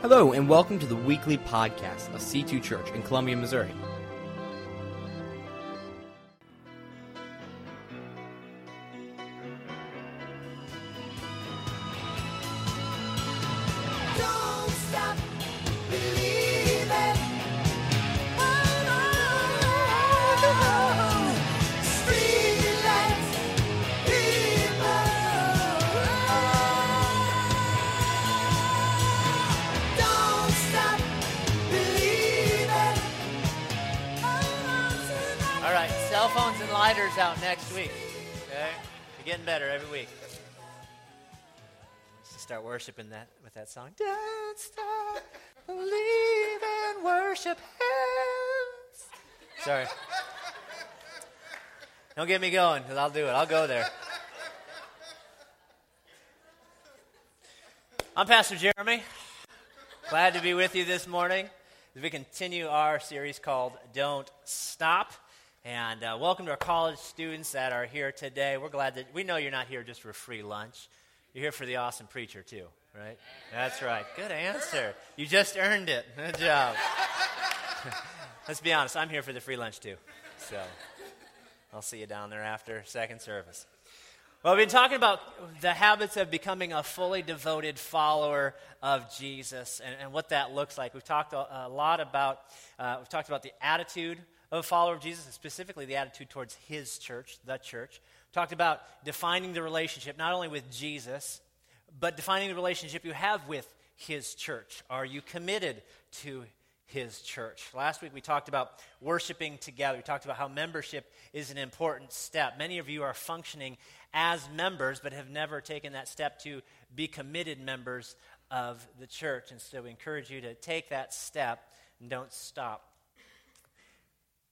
Hello, and welcome to the weekly podcast of C2 Church in Columbia, Missouri. That with that song. Don't stop believing, worship hands. Sorry. Don't get me going, because I'll do it. I'll go there. I'm Pastor Jeremy. Glad to be with you this morning as we continue our series called Don't Stop. And uh, welcome to our college students that are here today. We're glad that we know you're not here just for free lunch. You're here for the awesome preacher, too, right? That's right. Good answer. You just earned it. Good job. Let's be honest, I'm here for the free lunch, too. So I'll see you down there after second service. Well, we've been talking about the habits of becoming a fully devoted follower of Jesus and, and what that looks like. We've talked a, a lot about, uh, we've talked about the attitude of a follower of Jesus, specifically the attitude towards his church, the church. Talked about defining the relationship not only with Jesus, but defining the relationship you have with his church. Are you committed to his church. Last week we talked about worshiping together. We talked about how membership is an important step. Many of you are functioning as members but have never taken that step to be committed members of the church. And so we encourage you to take that step and don't stop.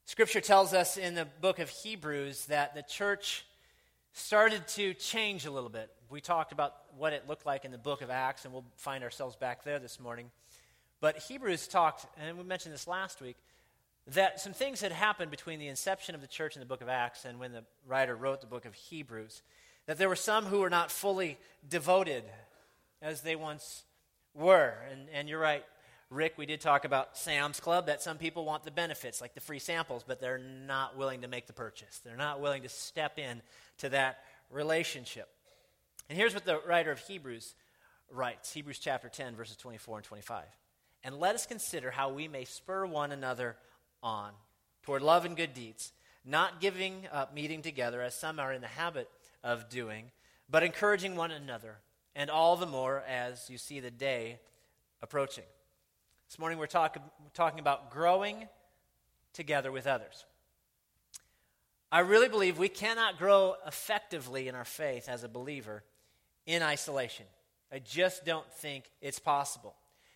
Scripture tells us in the book of Hebrews that the church started to change a little bit. We talked about what it looked like in the book of Acts, and we'll find ourselves back there this morning. But Hebrews talked, and we mentioned this last week, that some things had happened between the inception of the church in the book of Acts and when the writer wrote the book of Hebrews. That there were some who were not fully devoted as they once were. And, and you're right, Rick, we did talk about Sam's Club, that some people want the benefits, like the free samples, but they're not willing to make the purchase. They're not willing to step in to that relationship. And here's what the writer of Hebrews writes Hebrews chapter 10, verses 24 and 25. And let us consider how we may spur one another on toward love and good deeds, not giving up meeting together as some are in the habit of doing, but encouraging one another, and all the more as you see the day approaching. This morning we're, talk, we're talking about growing together with others. I really believe we cannot grow effectively in our faith as a believer in isolation. I just don't think it's possible.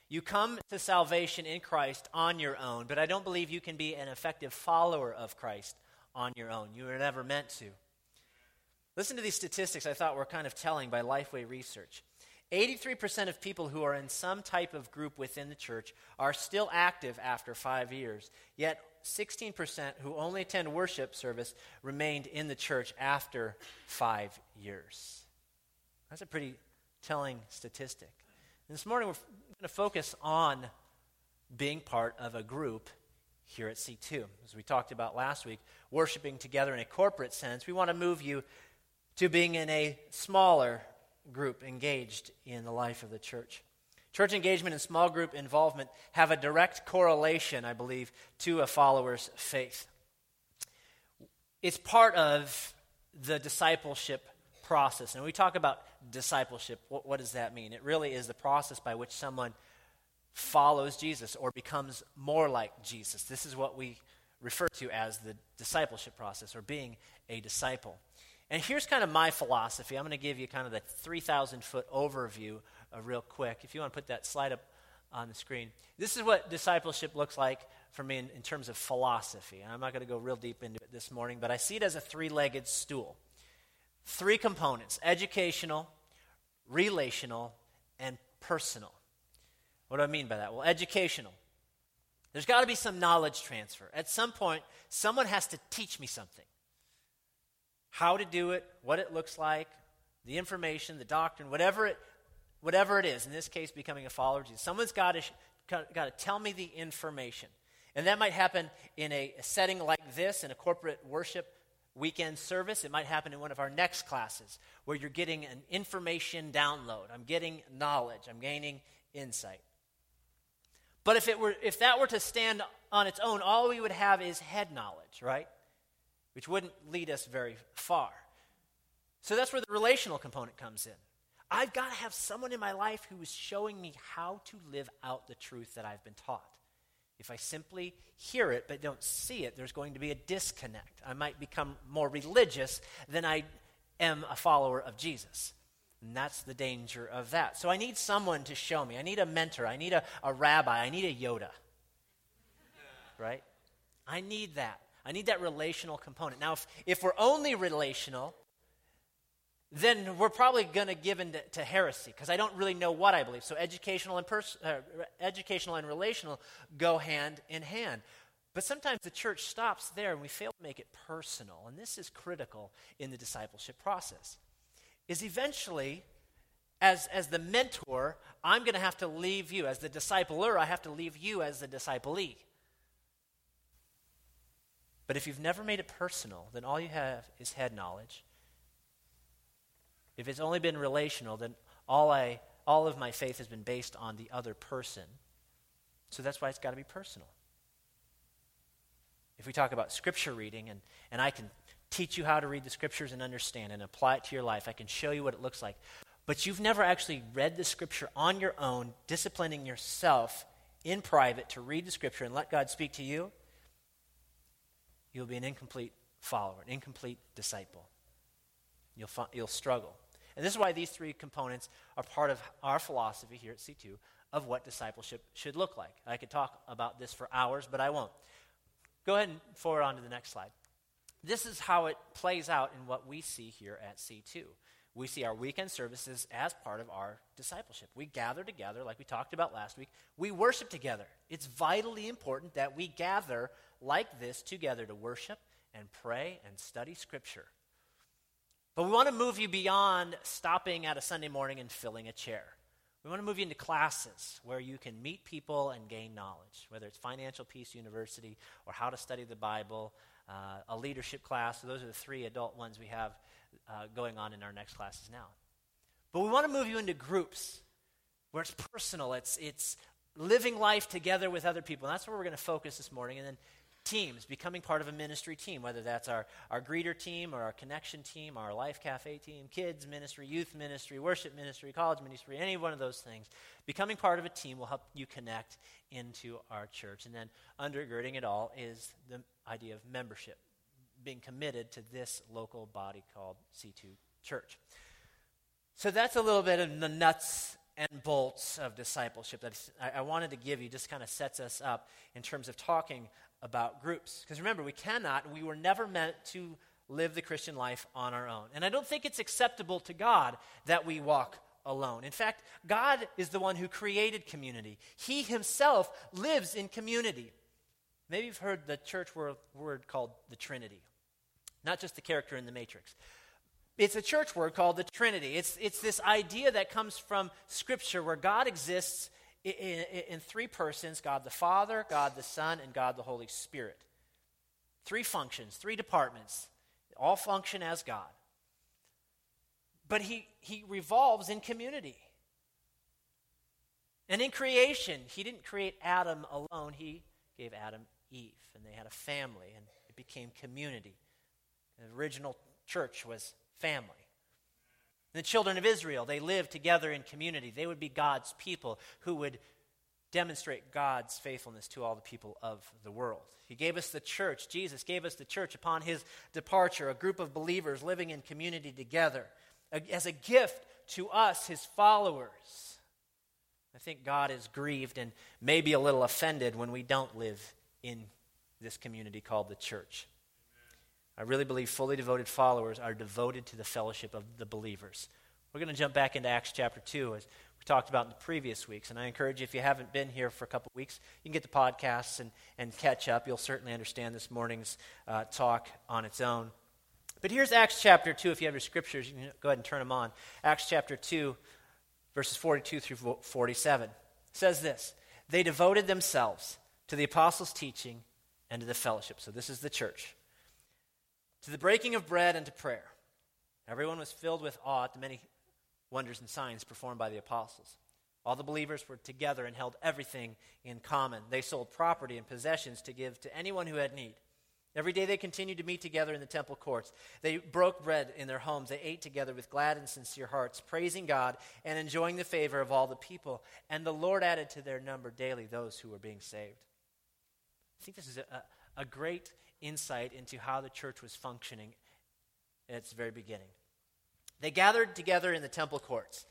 You come to salvation in Christ on your own, but I don't believe you can be an effective follower of Christ on your own. You were never meant to. Listen to these statistics I thought were kind of telling by Lifeway Research. 83% of people who are in some type of group within the church are still active after five years, yet 16% who only attend worship service remained in the church after five years. That's a pretty telling statistic. And this morning we're going to focus on being part of a group here at C2. As we talked about last week, worshiping together in a corporate sense, we want to move you to being in a smaller group engaged in the life of the church. Church engagement and small group involvement have a direct correlation, I believe, to a follower's faith. It's part of the discipleship process. And we talk about discipleship, what, what, does that mean? It really is the process by which someone follows Jesus or becomes more like Jesus. This is what we refer to as the discipleship process or being a disciple. And here's kind of my philosophy. I'm going to give you kind of the 3,000 foot overview uh, real quick. If you want to put that slide up on the screen. This is what discipleship looks like for me in, in terms of philosophy. And I'm not going to go real deep into it this morning, but I see it as a three legged stool. Three components educational, relational, and personal. What do I mean by that? Well, educational. There's got to be some knowledge transfer. At some point, someone has to teach me something how to do it, what it looks like, the information, the doctrine, whatever it whatever it is, in this case, becoming a follower of Jesus, someone's got to, got to tell me the information. And that might happen in a, a setting like this, in a corporate worship weekend service. It might happen in one of our next classes where you're getting an information download. I'm getting knowledge, I'm gaining insight. But if, it were, if that were to stand on its own, all we would have is head knowledge, right? Which wouldn't lead us very far. So that's where the relational component comes in. I've got to have someone in my life who is showing me how to live out the truth that I've been taught. If I simply hear it but don't see it, there's going to be a disconnect. I might become more religious than I am a follower of Jesus. And that's the danger of that. So I need someone to show me. I need a mentor. I need a, a rabbi. I need a Yoda. Right? I need that. I need that relational component. Now, if, if we're only relational, then we're probably going to give in to, to heresy because I don't really know what I believe. So educational and pers- uh, educational and relational go hand in hand. But sometimes the church stops there and we fail to make it personal. And this is critical in the discipleship process. Is eventually, as, as the mentor, I'm going to have to leave you. As the discipler, I have to leave you as the disciplee. But if you've never made it personal, then all you have is head knowledge if it's only been relational, then all, I, all of my faith has been based on the other person. So that's why it's got to be personal. If we talk about scripture reading, and, and I can teach you how to read the scriptures and understand and apply it to your life, I can show you what it looks like. But you've never actually read the scripture on your own, disciplining yourself in private to read the scripture and let God speak to you, you'll be an incomplete follower, an incomplete disciple. You'll, you'll struggle. And this is why these three components are part of our philosophy here at C2 of what discipleship should look like. I could talk about this for hours, but I won't. Go ahead and forward on to the next slide. This is how it plays out in what we see here at C2. We see our weekend services as part of our discipleship. We gather together, like we talked about last week. We worship together. It's vitally important that we gather like this together to worship and pray and study Scripture. But we want to move you beyond stopping at a Sunday morning and filling a chair. We want to move you into classes where you can meet people and gain knowledge, whether it's Financial Peace University or how to study the Bible, uh, a leadership class. So those are the three adult ones we have uh, going on in our next classes now. But we want to move you into groups where it's personal, it's, it's living life together with other people. And that's where we're going to focus this morning. And then teams, becoming part of a ministry team, whether that's our, our greeter team or our connection team, our Life Cafe team, kids ministry, youth ministry, worship ministry, college ministry, any one of those things. Becoming part of a team will help you connect into our church. And then undergirding it all is the idea of membership, being committed to this local body called C2 Church. So that's a little bit of the nuts and bolts of discipleship that I, I wanted to give you, just kind of sets us up in terms of talking about groups. Because remember, we cannot, we were never meant to live the Christian life on our own. And I don't think it's acceptable to God that we walk alone. In fact, God is the one who created community, He Himself lives in community. Maybe you've heard the church word, called the Trinity, not just the character in the Matrix. It's a church word called the Trinity. It's, it's this idea that comes from Scripture where God exists in, in, in three persons God the Father, God the Son, and God the Holy Spirit. Three functions, three departments, all function as God. But he, he revolves in community. And in creation, he didn't create Adam alone, he gave Adam Eve, and they had a family, and it became community. The original church was family. The children of Israel, they lived together in community. They would be God's people who would demonstrate God's faithfulness to all the people of the world. He gave us the church. Jesus gave us the church upon his departure, a group of believers living in community together as a gift to us, his followers. I think God is grieved and maybe a little offended when we don't live in this community called the church. I really believe fully devoted followers are devoted to the fellowship of the believers. We're going to jump back into Acts chapter 2 as we talked about in the previous weeks. And I encourage you, if you haven't been here for a couple weeks, you can get the podcasts and, and catch up. You'll certainly understand this morning's uh, talk on its own. But here's Acts chapter 2. If you have your scriptures, you can go ahead and turn them on. Acts chapter 2, verses 42 through 47, says this They devoted themselves to the apostles' teaching and to the fellowship. So this is the church. To the breaking of bread and to prayer. Everyone was filled with awe at the many wonders and signs performed by the apostles. All the believers were together and held everything in common. They sold property and possessions to give to anyone who had need. Every day they continued to meet together in the temple courts. They broke bread in their homes. They ate together with glad and sincere hearts, praising God and enjoying the favor of all the people. And the Lord added to their number daily those who were being saved. I think this is a, a great insight into how the church was functioning at its very beginning. They gathered together in the temple courts.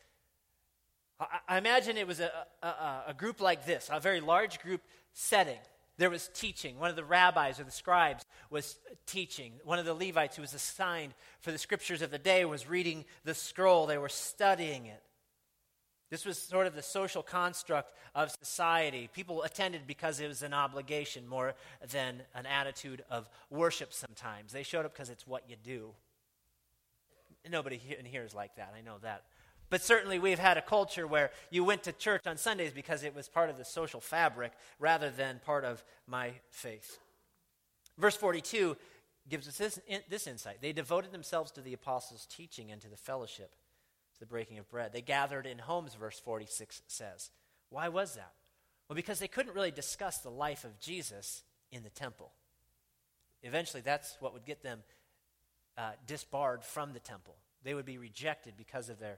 I, I imagine it was a, a, a group like this, a very large group setting. There was teaching. One of the rabbis or the scribes was teaching. One of the Levites who was assigned for the scriptures of the day was reading the scroll. They were studying it. This was sort of the social construct of society. People attended because it was an obligation more than an attitude of worship sometimes. They showed up because it's what you do. Nobody in here is like that. I know that. But certainly, we've had a culture where you went to church on Sundays because it was part of the social fabric rather than part of my faith. Verse 42 gives us this, this insight. They devoted themselves to the apostles' teaching and to the fellowship, the breaking of bread. They gathered in homes, verse 46 says. Why was that? Well, because they couldn't really discuss the life of Jesus in the temple. Eventually, that's what would get them uh, disbarred from the temple. They would be rejected because of their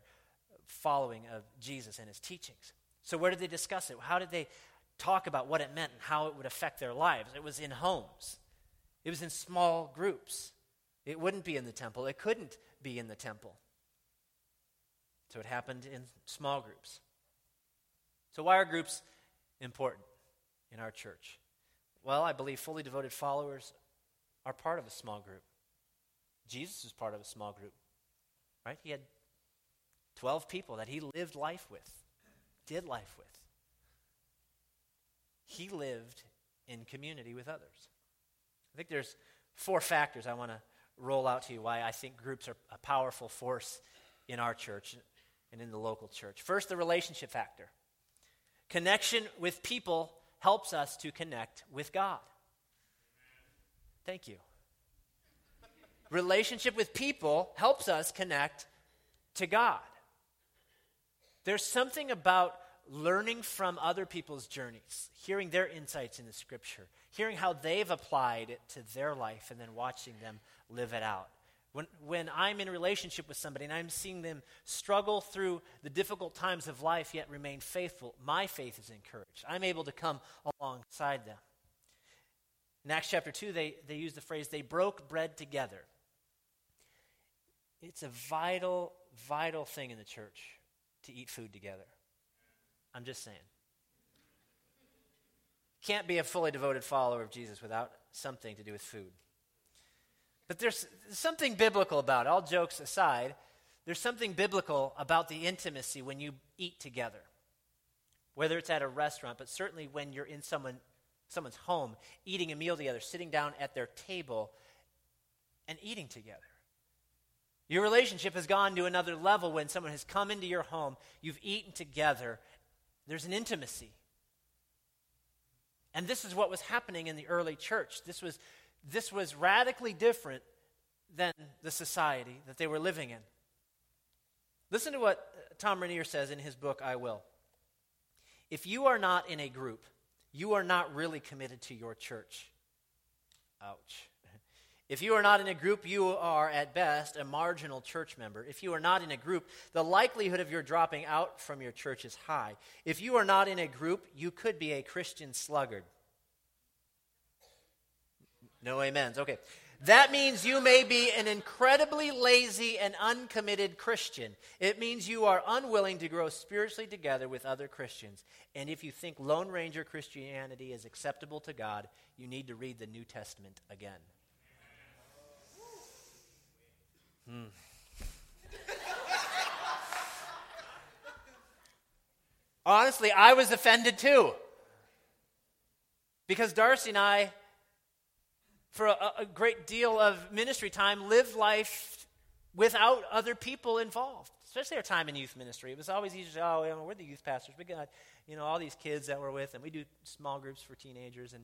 following of Jesus and his teachings. So, where did they discuss it? How did they talk about what it meant and how it would affect their lives? It was in homes, it was in small groups. It wouldn't be in the temple, it couldn't be in the temple. So, it happened in small groups. So, why are groups important in our church? Well, I believe fully devoted followers are part of a small group. Jesus was part of a small group, right? He had 12 people that he lived life with, did life with. He lived in community with others. I think there's four factors I want to roll out to you why I think groups are a powerful force in our church and in the local church. First, the relationship factor. Connection with people helps us to connect with God. Thank you. Relationship with people helps us connect to God. There's something about learning from other people's journeys, hearing their insights in the scripture, hearing how they've applied it to their life, and then watching them live it out. When, when I'm in relationship with somebody and I'm seeing them struggle through the difficult times of life yet remain faithful, my faith is encouraged. I'm able to come alongside them. In Acts chapter 2, they, they use the phrase, they broke bread together. It's a vital, vital thing in the church to eat food together. I'm just saying. Can't be a fully devoted follower of Jesus without something to do with food. But there's something biblical about it. All jokes aside, there's something biblical about the intimacy when you eat together. Whether it's at a restaurant, but certainly when you're in someone, someone's home, eating a meal together, sitting down at their table, and eating together. Your relationship has gone to another level when someone has come into your home, you've eaten together, there's an intimacy. And this is what was happening in the early church. This was, this was radically different than the society that they were living in. Listen to what Tom Rainer says in his book, I Will. If you are not in a group, you are not really committed to your church. Ouch. If you are not in a group, you are at best a marginal church member. If you are not in a group, the likelihood of your dropping out from your church is high. If you are not in a group, you could be a Christian sluggard. No amens. Okay. That means you may be an incredibly lazy and uncommitted Christian. It means you are unwilling to grow spiritually together with other Christians. And if you think Lone Ranger Christianity is acceptable to God, you need to read the New Testament again. Hmm. Honestly, I was offended too. Because Darcy and I, for a, a, great deal of ministry time, lived life without other people involved. especially our time in youth ministry. It was always easy to oh, you know, we're the youth pastors. We got, you know, all these kids that we're with, and we do small groups for teenagers. And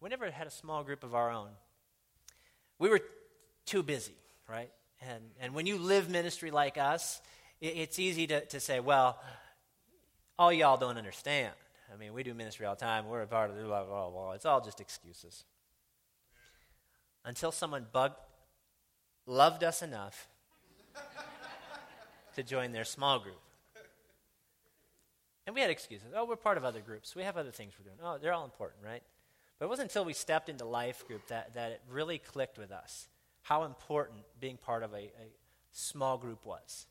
we never had a small group of our own. We were too busy, right? And, and when you live ministry like us, it, it's easy to, to say, well, all y'all don't understand. I mean, we do ministry all the time. We're a part of blah, blah, blah. It's all just excuses. Until someone bugged, loved us enough to join their small group. And we had excuses. Oh, we're part of other groups. We have other things we're doing. Oh, they're all important, right? But it wasn't until we stepped into life group that, that it really clicked with us how important being part of a, a small group was.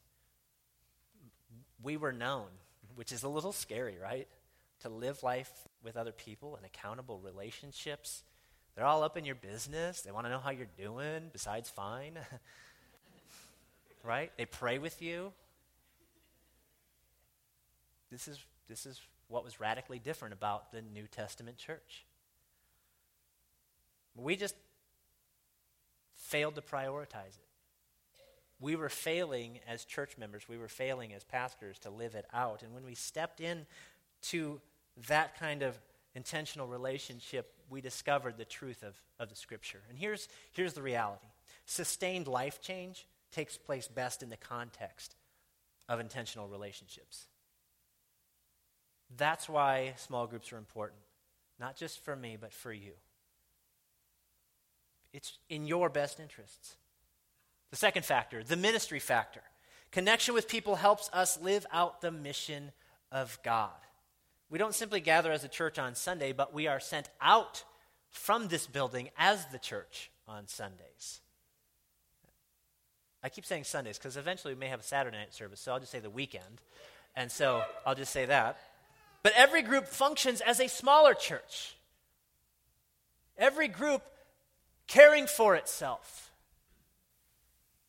We were known, which is a little scary, right? To live life with other people and accountable relationships. They're all up in your business. They want to know how you're doing, besides fine. right? They pray with you. This is, this is what was radically different about the New Testament church. We just failed to prioritize it. We were failing as church members, we were failing as pastors to live it out. And when we stepped in to that kind of intentional relationship, we discovered the truth of, of the scripture. And here's, here's the reality sustained life change takes place best in the context of intentional relationships. That's why small groups are important, not just for me, but for you. It's in your best interests. The second factor, the ministry factor. Connection with people helps us live out the mission of God. We don't simply gather as a church on Sunday, but we are sent out from this building as the church on Sundays. I keep saying Sundays because eventually we may have a Saturday night service, so I'll just say the weekend. And so I'll just say that. But every group functions as a smaller church. Every group caring for itself,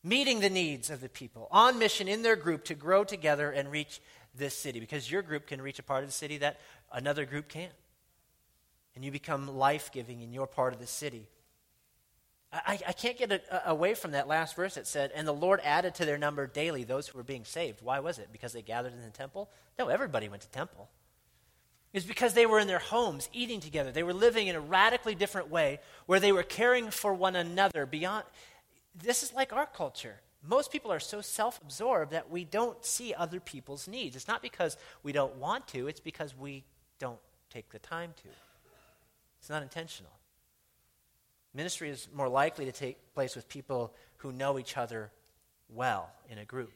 meeting the needs of the people, on mission in their group to grow together and reach this city. Because your group can reach a part of the city that another group can't. And you become life giving in your part of the city. I, I can't get a, a, away from that last verse that said, And the Lord added to their number daily those who were being saved. Why was it? Because they gathered in the temple? No, everybody went to temple. It's because they were in their homes eating together. They were living in a radically different way where they were caring for one another beyond. This is like our culture. Most people are so self absorbed that we don't see other people's needs. It's not because we don't want to, it's because we don't take the time to. It's not intentional. Ministry is more likely to take place with people who know each other well in a group.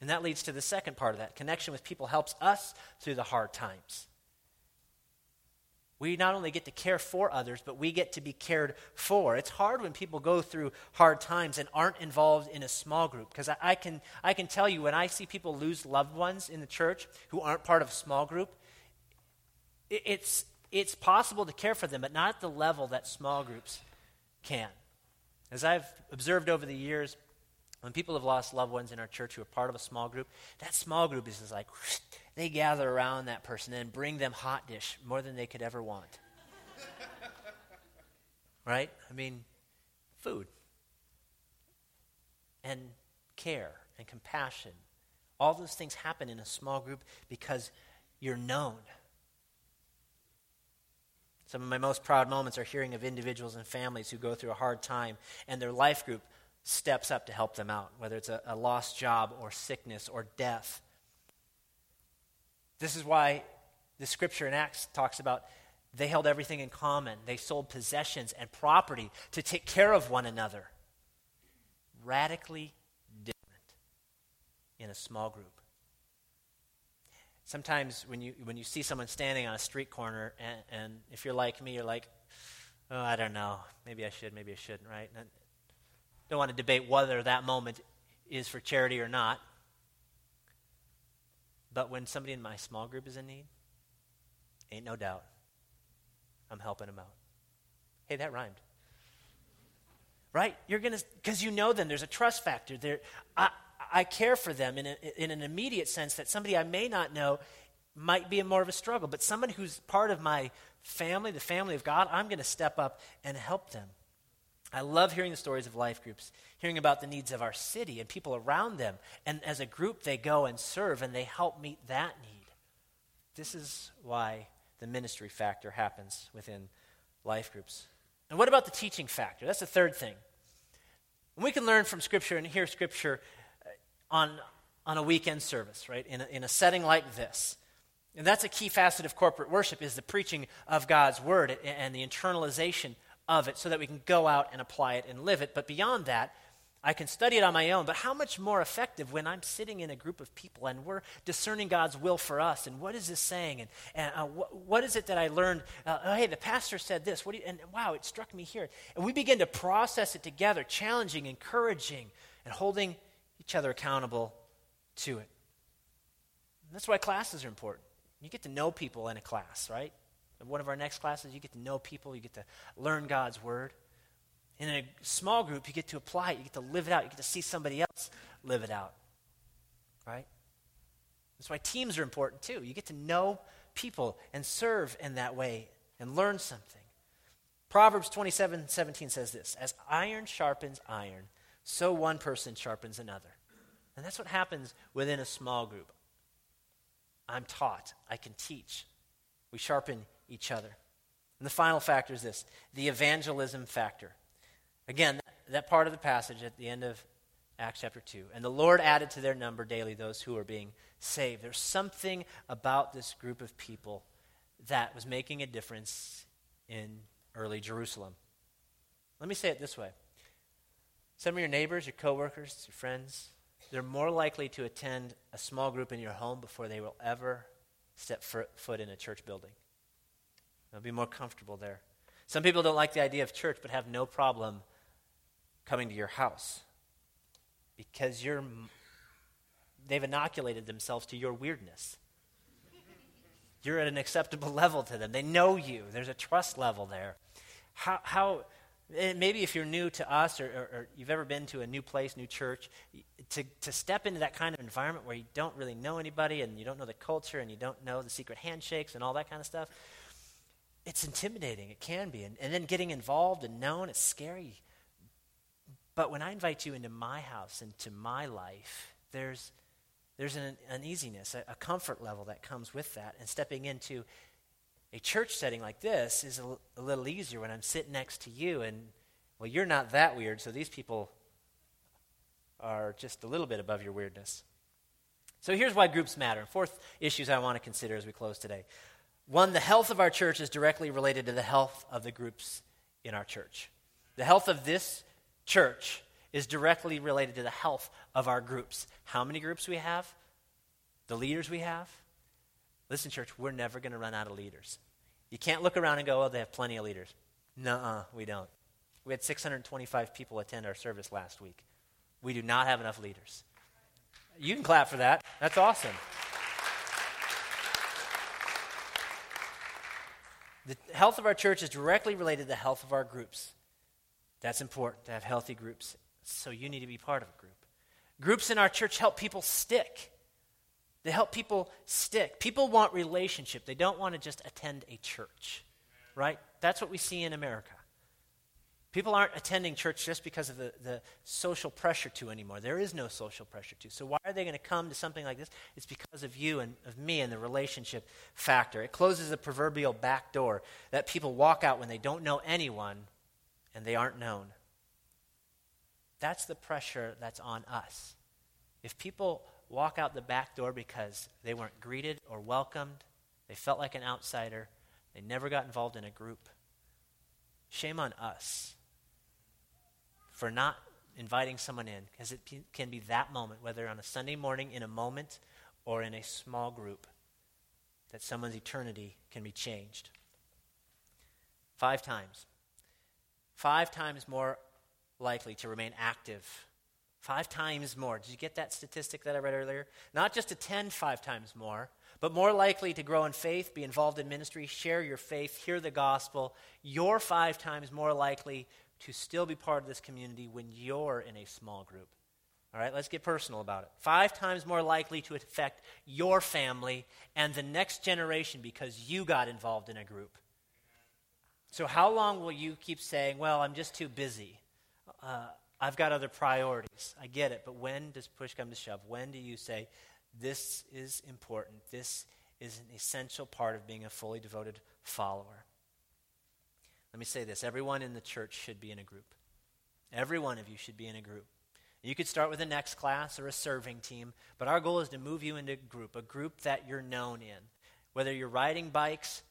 And that leads to the second part of that. Connection with people helps us through the hard times. We not only get to care for others, but we get to be cared for. It's hard when people go through hard times and aren't involved in a small group. Because I, I, can, I can tell you, when I see people lose loved ones in the church who aren't part of a small group, it, it's, it's possible to care for them, but not at the level that small groups can. As I've observed over the years, when people have lost loved ones in our church who are part of a small group, that small group is like, they gather around that person and bring them hot dish more than they could ever want. right? I mean, food and care and compassion. All those things happen in a small group because you're known. Some of my most proud moments are hearing of individuals and families who go through a hard time, and their life group steps up to help them out, whether it's a, a lost job or sickness or death. This is why the scripture in Acts talks about they held everything in common. They sold possessions and property to take care of one another. Radically different in a small group. Sometimes when you, when you see someone standing on a street corner, and, and if you're like me, you're like, oh, I don't know. Maybe I should, maybe I shouldn't, right? And I don't want to debate whether that moment is for charity or not. But when somebody in my small group is in need, ain't no doubt, I'm helping them out. Hey, that rhymed. Right? You're going to, because you know them, there's a trust factor. There, I, I care for them in, a, in an immediate sense that somebody I may not know might be more of a struggle. But someone who's part of my family, the family of God, I'm going to step up and help them. I love hearing the stories of life groups, hearing about the needs of our city and people around them. And as a group, they go and serve and they help meet that need. This is why the ministry factor happens within life groups. And what about the teaching factor? That's the third thing. We can learn from Scripture and hear Scripture uh, on, on a weekend service, right? In a, in a setting like this. And that's a key facet of corporate worship is the preaching of God's word and the internalization of it so that we can go out and apply it and live it. But beyond that, I can study it on my own, but how much more effective when I'm sitting in a group of people and we're discerning God's will for us and what is this saying and, and uh, wh- what is it that I learned? Uh, oh, hey, the pastor said this. What do you, and wow, it struck me here. And we begin to process it together, challenging, encouraging, and holding each other accountable to it. And that's why classes are important. You get to know people in a class, right? One of our next classes, you get to know people, you get to learn God's word. And in a small group, you get to apply it, you get to live it out, you get to see somebody else live it out. Right? That's why teams are important too. You get to know people and serve in that way and learn something. Proverbs 27 17 says this As iron sharpens iron, so one person sharpens another. And that's what happens within a small group. I'm taught, I can teach. We sharpen each other. And the final factor is this the evangelism factor. Again, that part of the passage at the end of Acts chapter 2. And the Lord added to their number daily those who were being saved. There's something about this group of people that was making a difference in early Jerusalem. Let me say it this way some of your neighbors, your coworkers, your friends, they're more likely to attend a small group in your home before they will ever step foot in a church building. They'll be more comfortable there. Some people don't like the idea of church but have no problem coming to your house because you're they've inoculated themselves to your weirdness. You're at an acceptable level to them. They know you. There's a trust level there. How, how eh, maybe if you're new to us or, or, or, you've ever been to a new place, new church, to, to step into that kind of environment where you don't really know anybody and you don't know the culture and you don't know the secret handshakes and all that kind of stuff, it's intimidating. It can be. And, and then getting involved and known, it's scary. But when I invite you into my house, into my life, there's, there's an uneasiness, a, a comfort level that comes with that. And stepping into a church setting like this is a, a little easier when I'm sitting next to you and, well, you're not that weird, so these people are just a little bit above your weirdness. So here's why groups matter. Fourth issues I want to consider as we close today. One, the health of our church is directly related to the health of the groups in our church. The health of this church is directly related to the health of our groups. How many groups we have? The leaders we have? Listen, church, we're never going to run out of leaders. You can't look around and go, oh, they have plenty of leaders. Uh, we don't. We had 625 people attend our service last week. We do not have enough leaders. You can clap for that. That's awesome. The health of our church is directly related to the health of our groups. That's important to have healthy groups. So you need to be part of a group. Groups in our church help people stick. They help people stick. People want relationship. They don't want to just attend a church, right? That's what we see in America. People aren't attending church just because of the, the social pressure to anymore. There is no social pressure to. So why are they going to come to something like this? It's because of you and of me and the relationship factor. It closes the proverbial back door that people walk out when they don't know anyone and they aren't known. That's the pressure that's on us. If people walk out the back door because they weren't greeted or welcomed, they felt like an outsider, they never got involved in a group, shame on us for not inviting someone in because it can be that moment, whether on a Sunday morning in a moment or in a small group, that someone's eternity can be changed. Five times. Five times more likely to remain active. Five times more. Did you get that statistic that I read earlier? Not just attend five times more, but more likely to grow in faith, be involved in ministry, share your faith, hear the gospel. You're five times more likely to still be part of this community when you're in a small group. All right, let's get personal about it. Five times more likely to affect your family and the next generation because you got involved in a group. So, how long will you keep saying, Well, I'm just too busy? uh, I've got other priorities. I get it, but when does push come to shove? When do you say, this is important? This is an essential part of being a fully devoted follower. Let me say this everyone in the church should be in a group. Every one of you should be in a group. You could start with a next class or a serving team, but our goal is to move you into a group, a group that you're known in. Whether you're riding bikes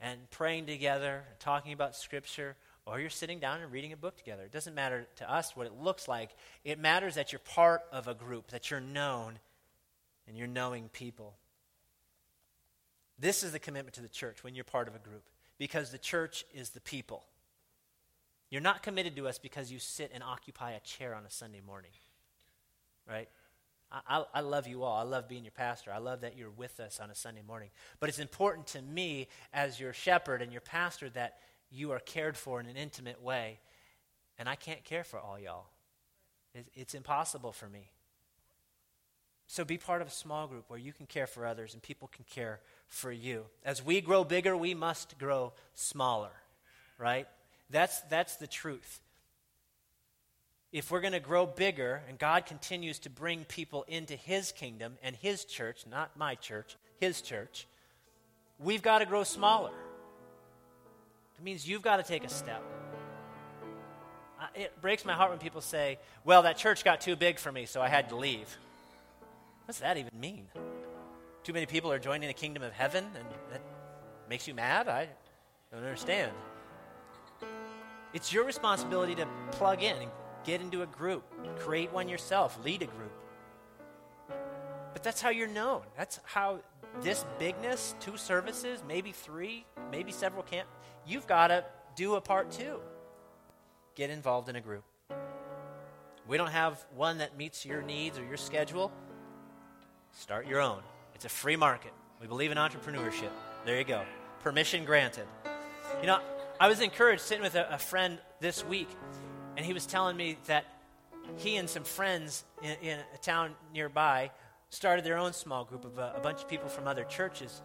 and praying together, talking about Scripture, or you're sitting down and reading a book together. It doesn't matter to us what it looks like. It matters that you're part of a group, that you're known, and you're knowing people. This is the commitment to the church when you're part of a group, because the church is the people. You're not committed to us because you sit and occupy a chair on a Sunday morning, right? I, I, love you all. I love being your pastor. I love that you're with us on a Sunday morning. But it's important to me, as your shepherd and your pastor, that you are cared for in an intimate way. And I can't care for all y'all, it, it's impossible for me. So be part of a small group where you can care for others and people can care for you. As we grow bigger, we must grow smaller, right? That's, that's the truth. If we're going to grow bigger and God continues to bring people into His kingdom and His church, not my church, His church, we've got to grow smaller. It means you've got to take a step. It breaks my heart when people say, well, that church got too big for me, so I had to leave. What does that even mean? Too many people are joining the kingdom of heaven, and that makes you mad? I don't understand. It's your responsibility to plug in and get into a group, create one yourself, lead a group. But that's how you're known. That's how this bigness, two services, maybe three, maybe several camp, you've got to do a part two. Get involved in a group. We don't have one that meets your needs or your schedule. Start your own. It's a free market. We believe in entrepreneurship. There you go. Permission granted. You know, I was encouraged sitting with a, a friend this week, and he was telling me that he and some friends in, in a town nearby started their own small group of a, a bunch of people from other churches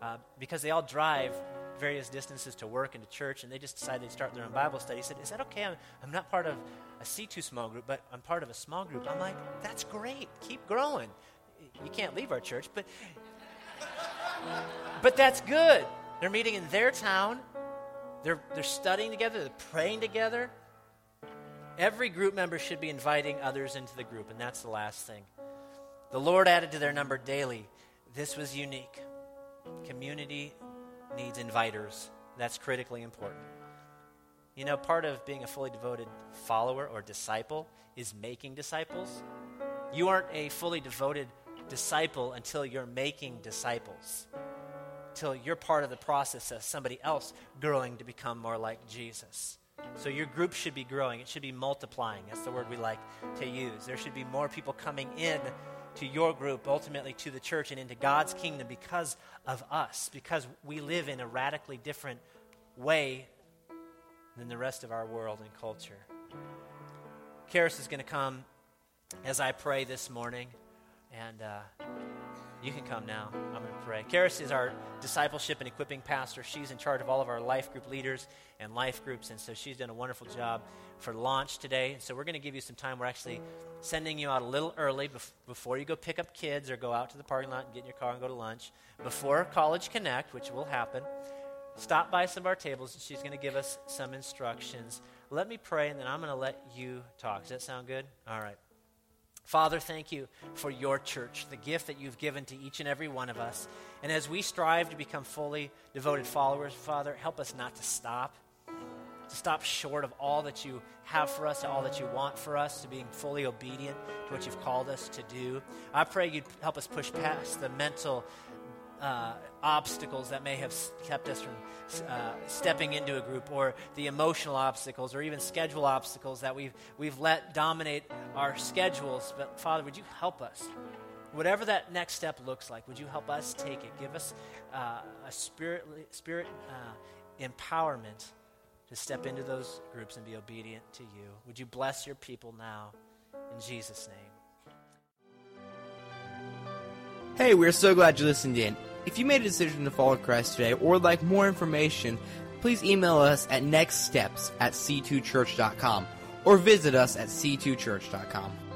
uh, because they all drive various distances to work and to church, and they just decided they'd start their own Bible study. He said, Is that okay? I'm, I'm not part of a C2 small group, but I'm part of a small group. I'm like, That's great. Keep growing. You can't leave our church, but, but that's good. They're meeting in their town, they're, they're studying together, they're praying together. Every group member should be inviting others into the group, and that's the last thing. The Lord added to their number daily. This was unique. Community needs inviters. That's critically important. You know, part of being a fully devoted follower or disciple is making disciples. You aren't a fully devoted disciple until you're making disciples, until you're part of the process of somebody else growing to become more like Jesus. So your group should be growing. It should be multiplying. That's the word we like to use. There should be more people coming in to your group, ultimately to the church and into God's kingdom because of us, because we live in a radically different way than the rest of our world and culture. Karis is going to come as I pray this morning, and uh, you can come now. I'm going to pray. Karis is our discipleship and equipping pastor. She's in charge of all of our life group leaders and life groups, and so she's done a wonderful job for launch today. So we're going to give you some time. We're actually sending you out a little early bef- before you go pick up kids or go out to the parking lot and get in your car and go to lunch. Before College Connect, which will happen, stop by some of our tables and she's going to give us some instructions. Let me pray and then I'm going to let you talk. Does that sound good? All right. Father, thank you for your church, the gift that you've given to each and every one of us. And as we strive to become fully devoted followers, Father, help us not to stop to stop short of all that you have for us, all that you want for us, to being fully obedient to what you've called us to do. I pray you'd help us push past the mental uh, obstacles that may have kept us from uh, stepping into a group, or the emotional obstacles, or even schedule obstacles that we've, we've let dominate our schedules. But Father, would you help us? Whatever that next step looks like, would you help us take it? Give us uh, a spirit, spirit uh, empowerment to step into those groups and be obedient to you. Would you bless your people now in Jesus' name? Hey, we're so glad you listened in. If you made a decision to follow Christ today or would like more information, please email us at nextsteps at c2church.com or visit us at c2church.com.